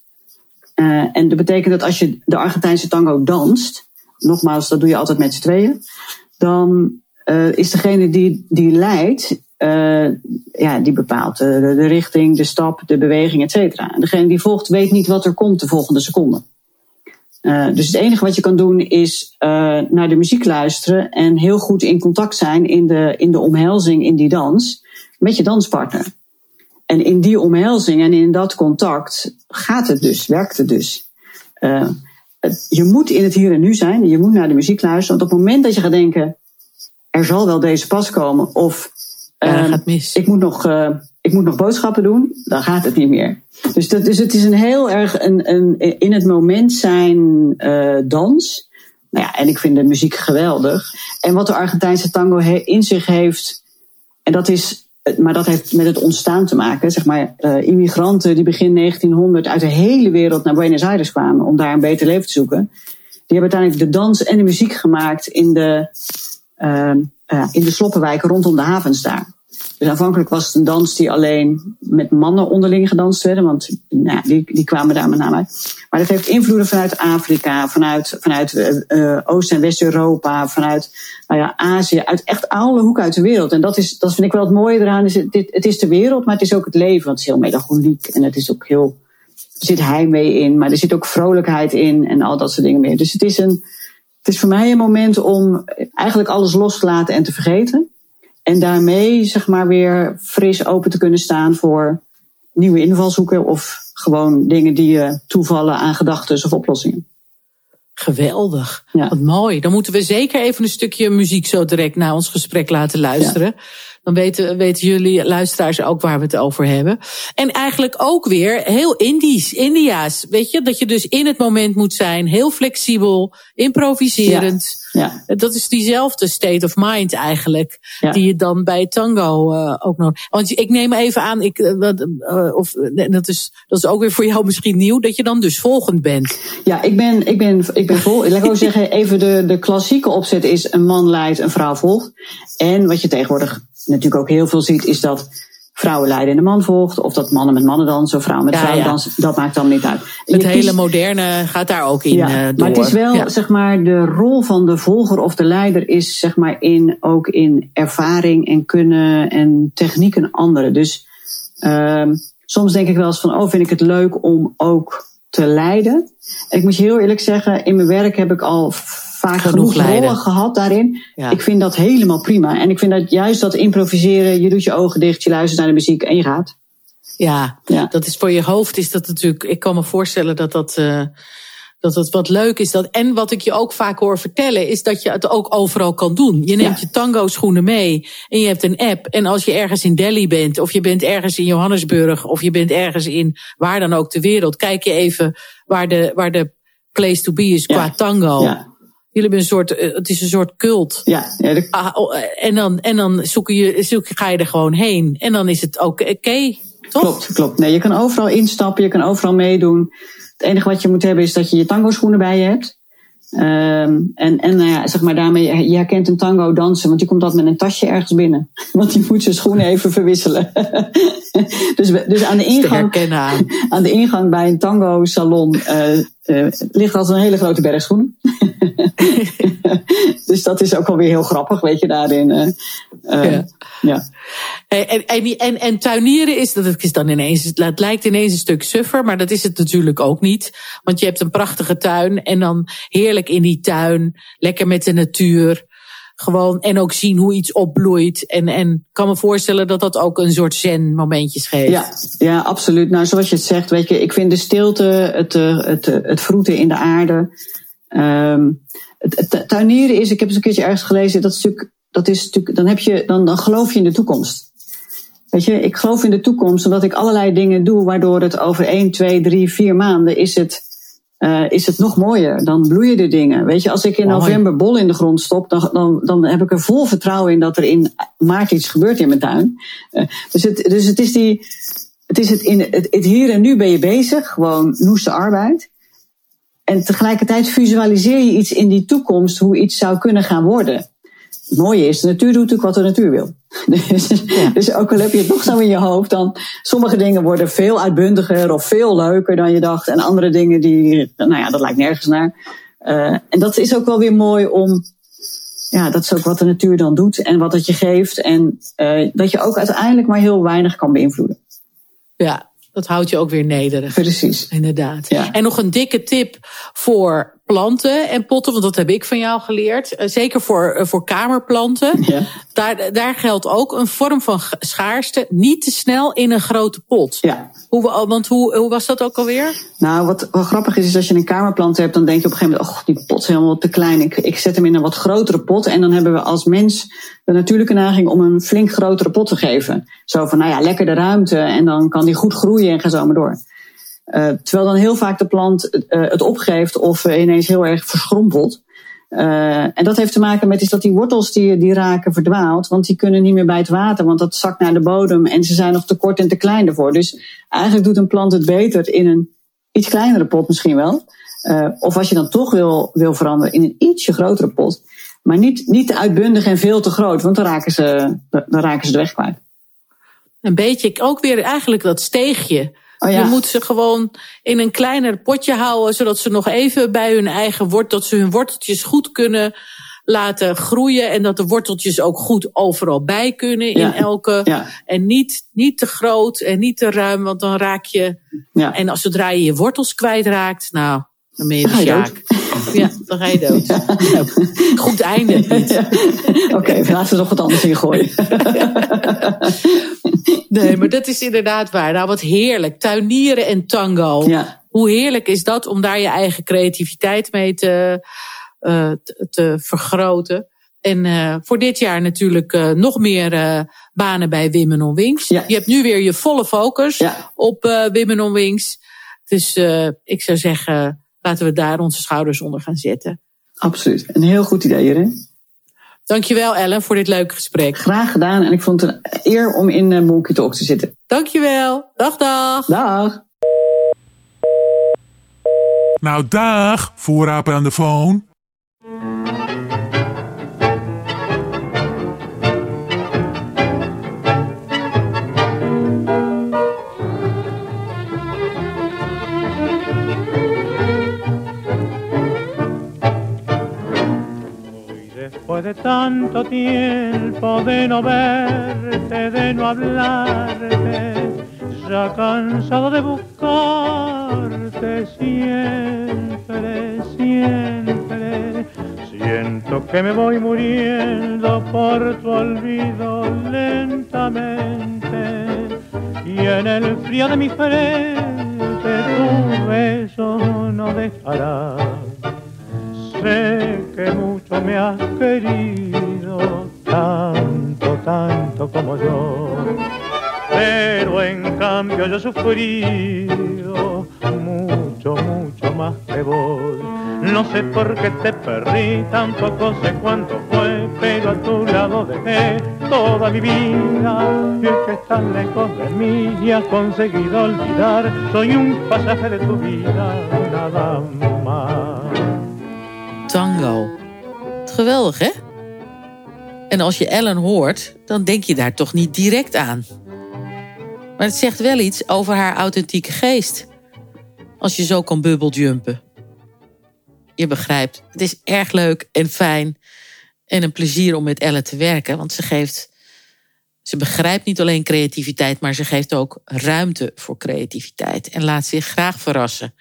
En dat betekent dat als je de Argentijnse tango danst, nogmaals, dat doe je altijd met z'n tweeën, dan eh, is degene die, die leidt, eh, ja, die bepaalt de, de, richting, de stap, de beweging, et cetera. En degene die volgt weet niet wat er komt de volgende seconde. Eh, dus het enige wat je kan doen is eh, naar de muziek luisteren en heel goed in contact zijn in de, in de omhelzing in die dans met je danspartner. En in die omhelzing en in dat contact gaat het dus, werkt het dus. Je moet in het hier en nu zijn, je moet naar de muziek luisteren. Want op het moment dat je gaat denken, er zal wel deze pas komen, of Ja, dat eh, gaat mis. ik, moet nog, eh, ik moet nog boodschappen doen, dan gaat het niet meer. Dus, dat, dus het is een heel erg een, een in het moment zijn eh, dans. Nou ja, en ik vind de muziek geweldig. En wat de Argentijnse tango he- in zich heeft, en dat is, maar dat heeft met het ontstaan te maken. Zeg maar, eh, immigranten die begin 1900 uit de hele wereld naar Buenos Aires kwamen om daar een beter leven te zoeken. Die hebben uiteindelijk de dans en de muziek gemaakt in de, eh, in de sloppenwijken rondom de havens daar. Dus aanvankelijk was het een dans die alleen met mannen onderling gedanst werden, want nou, die, die kwamen daar met name uit. Maar dat heeft invloeden vanuit Afrika, vanuit, vanuit eh, eh, Oost- en West-Europa, vanuit nou ja, Azië, uit echt alle hoeken uit de wereld. En dat, is, dat vind ik wel het mooie eraan. Is het, dit, het is de wereld, maar het is ook het leven. Want het is heel melancholiek en het is ook heel. Er zit heimwee in, maar er zit ook vrolijkheid in en al dat soort dingen meer. Dus het is, een, het is voor mij een moment om eigenlijk alles los te laten en te vergeten. En daarmee zeg maar weer fris open te kunnen staan voor nieuwe invalshoeken of gewoon dingen die je toevallen aan gedachten of oplossingen. Geweldig. Ja. Wat mooi. Dan moeten we zeker even een stukje muziek zo direct na ons gesprek laten luisteren. Dan weten, weten jullie luisteraars ook waar we het over hebben. En eigenlijk ook weer heel Indisch, India's. Weet je, dat je dus in het moment moet zijn, heel flexibel, improviserend. Ja, Dat is diezelfde state of mind eigenlijk. Ja. Die je dan bij tango uh, ook nog. Want ik neem even aan, ik, uh, uh, of, dat, is, dat is ook weer voor jou misschien nieuw, dat je dan dus volgend bent. ja ik, ben, ik, ben, ik ben vol. Laat ik ook zeggen, even de, de klassieke opzet is een man leidt, een vrouw volgt. En wat je tegenwoordig natuurlijk ook heel veel ziet, is dat vrouwen leiden en de man volgt. Of dat mannen met mannen dansen of vrouwen met Ja, vrouwen ja. dansen. Dat maakt dan niet uit. Het Je hele kiest- moderne gaat daar ook in Ja, eh, door. maar het is wel, Ja. zeg maar, de rol van de volger of de leider is, zeg maar, in, ook in ervaring en kunnen en techniek een andere. Dus ehm, soms denk ik wel eens van, oh, vind ik het leuk om ook te leiden. En ik moet je heel eerlijk zeggen, in mijn werk heb ik al vaak Genoeg rollen gehad daarin. Ja. Ik vind dat helemaal prima. En ik vind dat juist dat improviseren, je doet je ogen dicht, je luistert naar de muziek en je gaat. Ja, Ja. dat is voor je hoofd is dat natuurlijk. Ik kan me voorstellen dat dat. eh, dat het wat leuk is. Dat, en wat ik je ook vaak hoor vertellen, is dat je het ook overal kan doen. Je neemt Ja. je tango schoenen mee en je hebt een app. En als je ergens in Delhi bent, of je bent ergens in Johannesburg, of je bent ergens in waar dan ook ter wereld, kijk je even waar de, waar de place to be is qua Ja. tango. Ja, Jullie hebben een soort, eh, het is een soort cult. ja, ja de- Ah, oh, eh, en dan, en dan zoek je, zoek, ga je er gewoon heen. En dan is het ook oké, toch? Klopt, klopt. Nee, je kan overal instappen, je kan overal meedoen. Het enige wat je moet hebben is dat je je tango schoenen bij je hebt. Ehm, en en nou ja, zeg maar daarmee, je herkent een tango dansen, want die komt altijd met een tasje ergens binnen. Want die moet zijn schoenen even verwisselen. dus, dus aan de ingang, aan. aan de ingang bij een tango salon eh, eh, ligt altijd een hele grote berg schoenen. dus dat is ook alweer heel grappig, weet je, daarin. eh, eh, Ja. ja. En, en, en, die- en, en tuinieren is, dat is dan ineens, het lijkt ineens een stuk suffer, maar dat is het natuurlijk ook niet. Want je hebt een prachtige tuin en dan heerlijk in die tuin, lekker met de natuur. Gewoon, en ook zien hoe iets opbloeit. En, en kan me voorstellen dat dat ook een soort zen momentjes geeft. Ja, ja, absoluut. Nou, zoals je het zegt, weet je, ik vind de stilte, het, eh, het, eh, het vroeten in de aarde. het, het tuinieren is, ik heb eens een keertje ergens gelezen, dat is natuurlijk dat is natuurlijk, dan, heb je, dan, dan geloof je in de toekomst. Weet je, ik geloof in de toekomst omdat ik allerlei dingen doe waardoor het over 1, 2, 3, 4 maanden is het, uh, is het nog mooier. Dan bloeien de dingen. Weet je, als ik in november bol in de grond stop, dan, dan, dan heb ik er vol vertrouwen in dat er in maart iets gebeurt in mijn tuin. Uh, dus, het, dus het is die, het is het, in het, het hier en nu ben je bezig, gewoon noeste arbeid. En tegelijkertijd visualiseer je iets in die toekomst, hoe iets zou kunnen gaan worden. Het mooie is, de natuur doet natuurlijk wat de natuur wil. Dus, ja. dus ook al heb je het nog zo in je hoofd, dan sommige dingen worden veel uitbundiger of veel leuker dan je dacht. En andere dingen die, nou ja, dat lijkt nergens naar. Uh, en dat is ook wel weer mooi om, ja, dat is ook wat de natuur dan doet en wat het je geeft. En uh, dat je ook uiteindelijk maar heel weinig kan beïnvloeden. Ja, dat houdt je ook weer nederig. Precies. Inderdaad. Ja. En nog een dikke tip voor planten en potten, want dat heb ik van jou geleerd. Zeker voor, voor kamerplanten. Ja. Daar, daar geldt ook een vorm van schaarste. Niet te snel in een grote pot. Ja. Hoe, want hoe, hoe was dat ook alweer? Nou, wat, wat grappig is, is als je een kamerplant hebt, dan denk je op een gegeven moment, oh, die pot is helemaal te klein. Ik, ik zet hem in een wat grotere pot. En dan hebben we als mens de natuurlijke neiging om een flink grotere pot te geven. Zo van, nou ja, lekker de ruimte. En dan kan die goed groeien en ga zo maar door. Uh, terwijl dan heel vaak de plant uh, het opgeeft of ineens heel erg verschrompelt. en dat heeft te maken met is dat die wortels die, die raken verdwaald, want die kunnen niet meer bij het water, want dat zakt naar de bodem en ze zijn nog te kort en te klein ervoor. Dus eigenlijk doet een plant het beter in een iets kleinere pot misschien wel. of als je dan toch wil, wil veranderen in een ietsje grotere pot. Maar niet, niet te uitbundig en veel te groot, want dan raken ze, dan raken ze de weg kwijt. Een beetje ook weer eigenlijk dat steegje Oh ja. Je moet ze gewoon in een kleiner potje houden, zodat ze nog even bij hun eigen wortel, dat ze hun worteltjes goed kunnen laten groeien en dat de worteltjes ook goed overal bij kunnen in elke. Ja. En niet, niet te groot en niet te ruim, want dan raak je. En als zodra je je wortels kwijtraakt, nou, dan ben je de sjaak. Ja, dan ga je dood. Ja. Goed einde. Oké, okay, laten we nog wat anders in gooien. nee, maar dat is inderdaad waar. Nou, wat heerlijk. Tuinieren en tango. Ja. Hoe heerlijk is dat om daar je eigen creativiteit mee te, uh, te vergroten. En uh, voor dit jaar natuurlijk uh, nog meer uh, banen bij Women on Wings. Ja. Je hebt nu weer je volle focus ja. op Women on Wings. Dus ik zou zeggen, laten we daar onze schouders onder gaan zetten. Absoluut. Een heel goed idee, Irene. Dankjewel Ellen voor dit leuke gesprek. Graag gedaan en ik vond het een eer om in uh, Monkey Talk te zitten. Dankjewel. Dag dag. Dag. Nou dag, voorraper aan de phone. De tanto tiempo de no verte, de no hablarte, ya cansado de buscarte siempre, siempre. Siento que me voy muriendo por tu olvido lentamente y en el frío de mi frente tu beso no dejará sé que mucho me has querido, tanto, tanto como yo. Pero en cambio yo he sufrido mucho, mucho más que vos. No sé por qué te perdí, tampoco sé cuánto fue, pero a tu lado dejé toda mi vida. Y es que estás lejos de mí y has conseguido olvidar, soy un pasaje de tu vida, nada más. tango. Geweldig, hè? En als je Ellen hoort, dan denk je daar toch niet direct aan. Maar het zegt wel iets over haar authentieke geest. Als je zo kan bubbeljumpen. Je begrijpt, het is erg leuk en fijn en een plezier om met Ellen te werken. Want ze geeft, ze begrijpt niet alleen creativiteit, maar ze geeft ook ruimte voor creativiteit. En laat zich graag verrassen.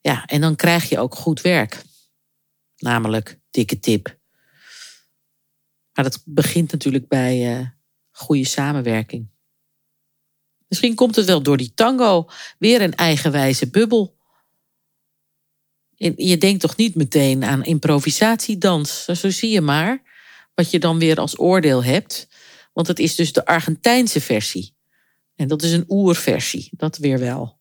Ja, en dan krijg je ook goed werk. Namelijk, dikke tip. Maar dat begint natuurlijk bij uh, goede samenwerking. Misschien komt het wel door die tango. Weer een eigenwijze bubbel. Je denkt toch niet meteen aan improvisatiedans. Zo zie je maar. wat je dan weer als oordeel hebt. Want het is dus de Argentijnse versie. En dat is een oerversie, dat weer wel.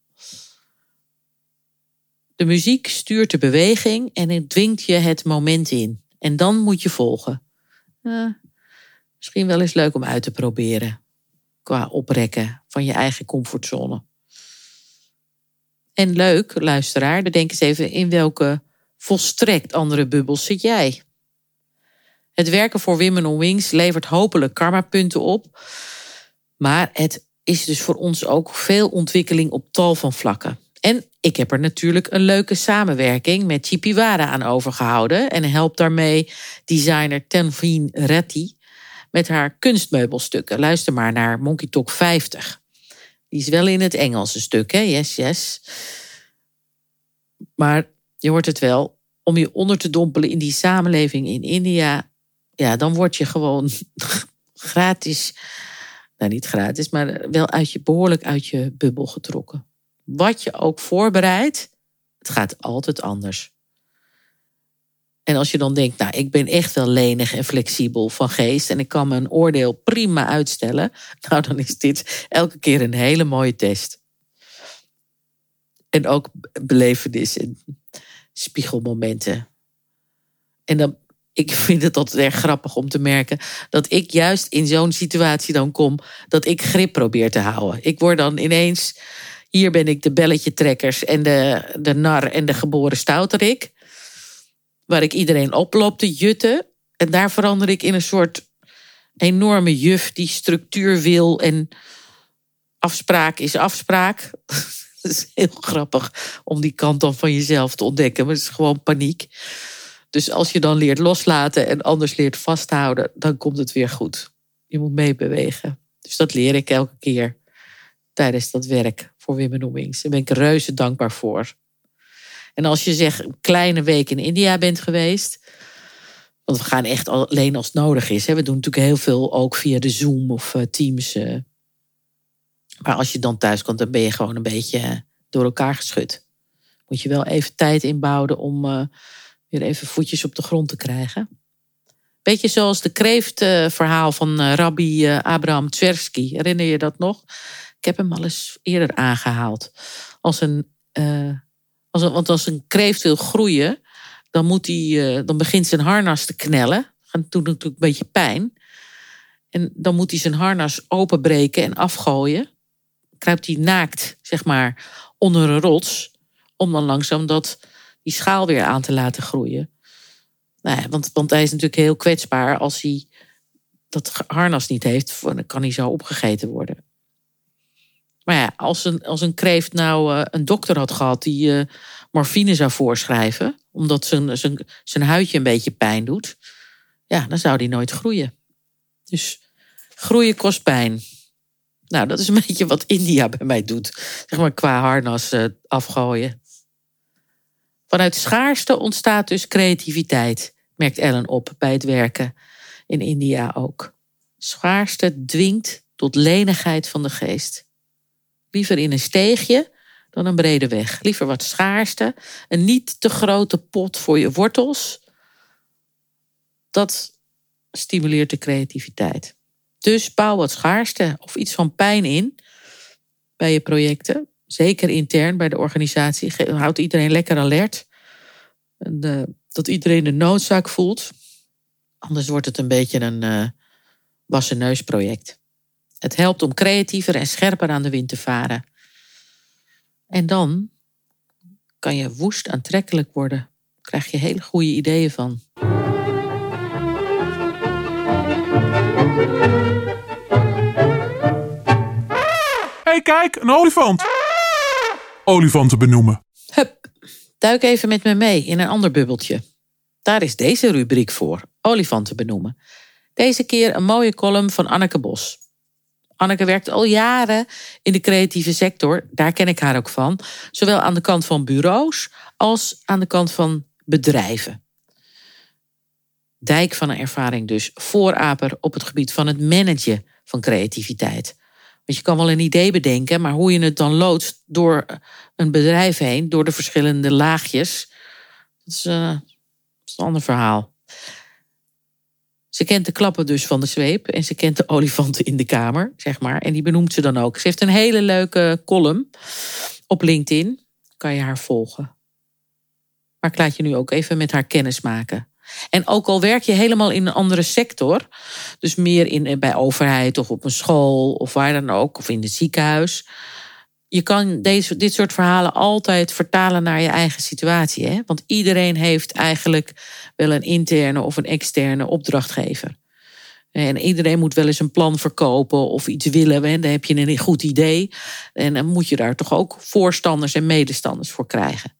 De muziek stuurt de beweging en het dwingt je het moment in. En dan moet je volgen. Eh, misschien wel eens leuk om uit te proberen. Qua oprekken van je eigen comfortzone. En leuk, luisteraar, bedenk eens even in welke volstrekt andere bubbels zit jij. Het werken voor Women on Wings levert hopelijk karmapunten op. Maar het is dus voor ons ook veel ontwikkeling op tal van vlakken. En ik heb er natuurlijk een leuke samenwerking met Chipiwara aan overgehouden. En help daarmee designer Tenvien Retti met haar kunstmeubelstukken. Luister maar naar Monkey Talk 50. Die is wel in het Engelse stuk, hè? Yes, yes. Maar je hoort het wel. Om je onder te dompelen in die samenleving in India. Ja, dan word je gewoon gratis. Nou, niet gratis, maar wel uit je, behoorlijk uit je bubbel getrokken. Wat je ook voorbereidt, het gaat altijd anders. En als je dan denkt, nou, ik ben echt wel lenig en flexibel van geest en ik kan mijn oordeel prima uitstellen, nou, dan is dit elke keer een hele mooie test. En ook belevenissen, spiegelmomenten. En dan, ik vind het altijd erg grappig om te merken dat ik juist in zo'n situatie dan kom dat ik grip probeer te houden. Ik word dan ineens, hier ben ik de belletje trekkers en de, de nar en de geboren stouterik waar ik iedereen oploop te jutten. En daar verander ik in een soort enorme juf die structuur wil en afspraak is afspraak. Het is heel grappig om die kant dan van jezelf te ontdekken, maar het is gewoon paniek. Dus als je dan leert loslaten en anders leert vasthouden, dan komt het weer goed. Je moet meebewegen. Dus dat leer ik elke keer tijdens dat werk voor Women Wings. Daar ben ik reuze dankbaar voor. En als je zeg een kleine week in India bent geweest. Want we gaan echt alleen als het nodig is. Hè. We doen natuurlijk heel veel ook via de Zoom of uh, Teams. Uh. Maar als je dan thuis komt, dan ben je gewoon een beetje eh, door elkaar geschud. Moet je wel even tijd inbouwen om weer even voetjes op de grond te krijgen. Beetje zoals de kreeftverhaal van rabbi Abraham Tversky. Herinner je dat nog? Ik heb hem al eens eerder aangehaald. Als een als, want als een kreeft wil groeien, dan, moet hij, dan begint zijn harnas te knellen. En doet natuurlijk een beetje pijn. En dan moet hij zijn harnas openbreken en afgooien. Kruipt hij naakt, zeg maar, onder een rots. Om dan langzaam dat, die schaal weer aan te laten groeien. Nou want, want hij is natuurlijk heel kwetsbaar als hij dat harnas niet heeft. Dan kan hij zo opgegeten worden. Maar ja, als een, als een kreeft nou uh, een dokter had gehad die uh, morfine zou voorschrijven, omdat zijn, zijn, zijn huidje een beetje pijn doet, ja, dan zou die nooit groeien. Dus groeien kost pijn. Nou, dat is een beetje wat India bij mij doet. Zeg maar qua harnas uh, afgooien. Vanuit schaarste ontstaat dus creativiteit, merkt Ellen op bij het werken in India ook. Schaarste dwingt tot lenigheid van de geest. Liever in een steegje dan een brede weg. Liever wat schaarste. Een niet te grote pot voor je wortels. Dat stimuleert de creativiteit. Dus bouw wat schaarste of iets van pijn in bij je projecten. Zeker intern bij de organisatie. Houdt iedereen lekker alert. En, uh, dat iedereen de noodzaak voelt. Anders wordt het een beetje een uh, wassen neus project. Het helpt om creatiever en scherper aan de wind te varen. En dan kan je woest aantrekkelijk worden. krijg je hele goede ideeën van. Hé, hey, kijk, een olifant. Olifanten benoemen. Hup, duik even met me mee in een ander bubbeltje. Daar is deze rubriek voor: olifanten benoemen. Deze keer een mooie column van Anneke Bos. Anneke werkt al jaren in de creatieve sector. Daar ken ik haar ook van. Zowel aan de kant van bureaus als aan de kant van bedrijven. Dijk van een ervaring dus. Vooraper op het gebied van het managen van creativiteit. Want je kan wel een idee bedenken, maar hoe je het dan loodst door een bedrijf heen, door de verschillende laagjes, dat is, uh, dat is een ander verhaal. Ze kent de klappen dus van de zweep en ze kent de olifanten in de kamer, zeg maar. En die benoemt ze dan ook. Ze heeft een hele leuke column op LinkedIn. Kan je haar volgen. Maar ik laat je nu ook even met haar kennis maken. En ook al werk je helemaal in een andere sector, dus meer in, bij overheid of op een school of waar dan ook, of in het ziekenhuis. Je kan deze, dit soort verhalen altijd vertalen naar je eigen situatie. Hè? Want iedereen heeft eigenlijk wel een interne of een externe opdrachtgever. En iedereen moet wel eens een plan verkopen of iets willen. En dan heb je een goed idee. En dan moet je daar toch ook voorstanders en medestanders voor krijgen.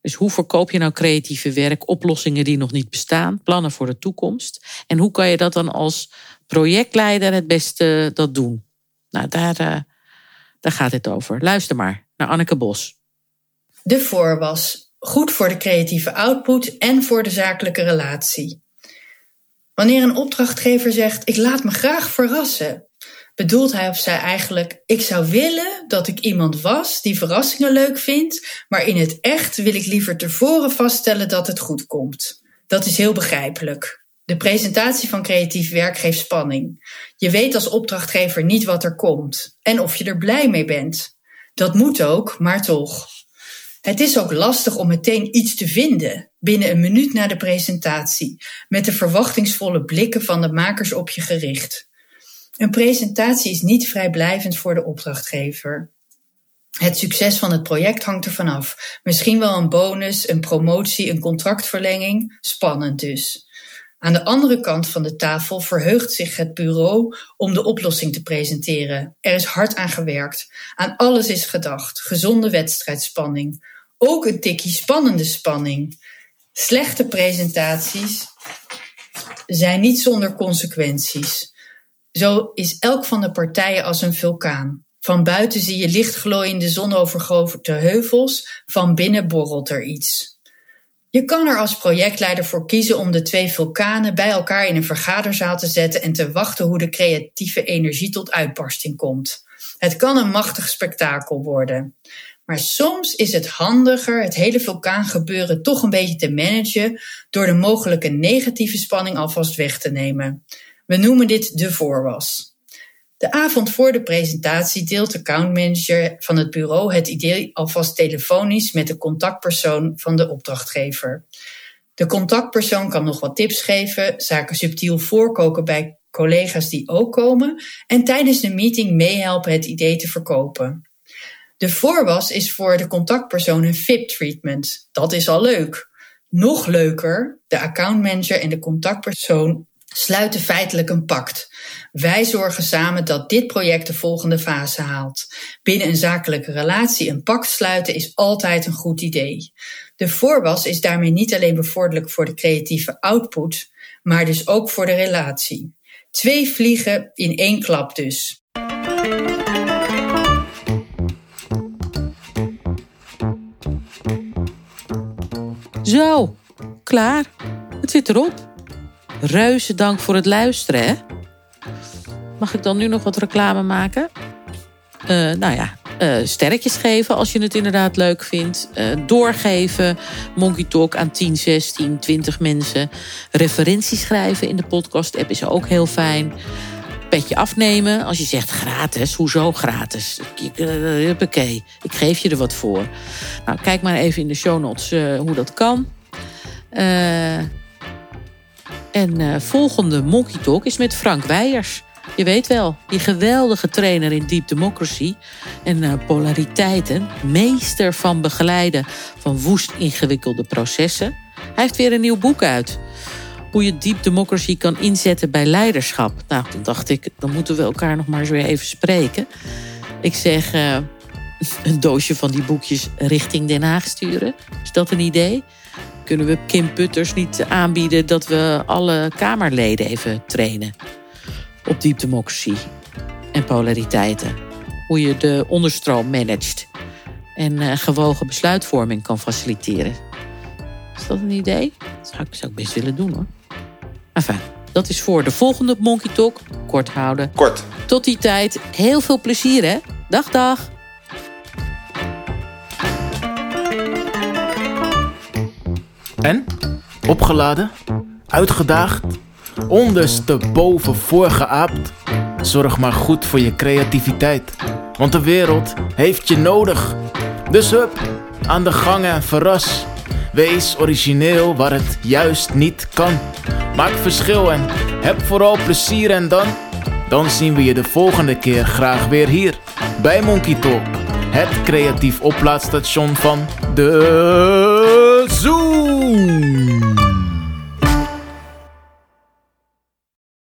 Dus hoe verkoop je nou creatieve werk, oplossingen die nog niet bestaan, plannen voor de toekomst? En hoe kan je dat dan als projectleider het beste dat doen? Nou, daar, uh, daar gaat het over. Luister maar naar Anneke Bos. De voor was goed voor de creatieve output en voor de zakelijke relatie. Wanneer een opdrachtgever zegt: Ik laat me graag verrassen, bedoelt hij of zij eigenlijk: Ik zou willen dat ik iemand was die verrassingen leuk vindt, maar in het echt wil ik liever tevoren vaststellen dat het goed komt. Dat is heel begrijpelijk. De presentatie van creatief werk geeft spanning. Je weet als opdrachtgever niet wat er komt en of je er blij mee bent. Dat moet ook, maar toch. Het is ook lastig om meteen iets te vinden binnen een minuut na de presentatie, met de verwachtingsvolle blikken van de makers op je gericht. Een presentatie is niet vrijblijvend voor de opdrachtgever. Het succes van het project hangt ervan af. Misschien wel een bonus, een promotie, een contractverlenging. Spannend dus. Aan de andere kant van de tafel verheugt zich het bureau om de oplossing te presenteren. Er is hard aan gewerkt. Aan alles is gedacht. Gezonde wedstrijdspanning. Ook een tikkie spannende spanning. Slechte presentaties zijn niet zonder consequenties. Zo is elk van de partijen als een vulkaan. Van buiten zie je lichtglooiende zonovergoten heuvels, van binnen borrelt er iets. Je kan er als projectleider voor kiezen om de twee vulkanen bij elkaar in een vergaderzaal te zetten en te wachten hoe de creatieve energie tot uitbarsting komt. Het kan een machtig spektakel worden. Maar soms is het handiger het hele vulkaangebeuren toch een beetje te managen door de mogelijke negatieve spanning alvast weg te nemen. We noemen dit de voorwas. De avond voor de presentatie deelt de accountmanager van het bureau het idee alvast telefonisch met de contactpersoon van de opdrachtgever. De contactpersoon kan nog wat tips geven, zaken subtiel voorkoken bij collega's die ook komen en tijdens de meeting meehelpen het idee te verkopen. De voorwas is voor de contactpersoon een VIP-treatment. Dat is al leuk. Nog leuker, de accountmanager en de contactpersoon sluiten feitelijk een pact. Wij zorgen samen dat dit project de volgende fase haalt. Binnen een zakelijke relatie een pact sluiten is altijd een goed idee. De voorwas is daarmee niet alleen bevorderlijk voor de creatieve output, maar dus ook voor de relatie. Twee vliegen in één klap dus. Zo, klaar. Het zit erop. Reuze dank voor het luisteren, hè? Mag ik dan nu nog wat reclame maken? Uh, nou ja, uh, sterretjes geven als je het inderdaad leuk vindt. Uh, doorgeven, Monkey Talk aan 10, 16, 20 mensen. Referenties schrijven in de podcast-app is ook heel fijn. Petje afnemen als je zegt gratis. Hoezo gratis? Huppakee, ik geef je er wat voor. Nou, kijk maar even in de show notes hoe dat kan. En uh, volgende Monkey Talk is met Frank Weijers. Je weet wel, die geweldige trainer in Deep Democracy en uh, polariteiten. Meester van begeleiden van woest ingewikkelde processen. Hij heeft weer een nieuw boek uit. Hoe je Deep Democracy kan inzetten bij leiderschap. Nou, dan dacht ik, dan moeten we elkaar nog maar eens weer even spreken. Ik zeg, uh, een doosje van die boekjes richting Den Haag sturen. Is dat een idee? Kunnen we Kim Putters niet aanbieden dat we alle Kamerleden even trainen op deep democracy en polariteiten. Hoe je de onderstroom managt en uh, gewogen besluitvorming kan faciliteren. Is dat een idee? Dat zou ik, zou ik best willen doen hoor. Enfin, dat is voor de volgende Monkey Talk. Kort houden. Kort. Tot die tijd, heel veel plezier hè. Dag dag. En? Opgeladen? Uitgedaagd? ondersteboven voorgeaapt. Zorg maar goed voor je creativiteit, want de wereld heeft je nodig. Dus hup, aan de gang en verras. Wees origineel waar het juist niet kan. Maak verschil en heb vooral plezier en dan... Dan zien we je de volgende keer graag weer hier bij Monkey Talk. Het creatief oplaadstation van de Boom!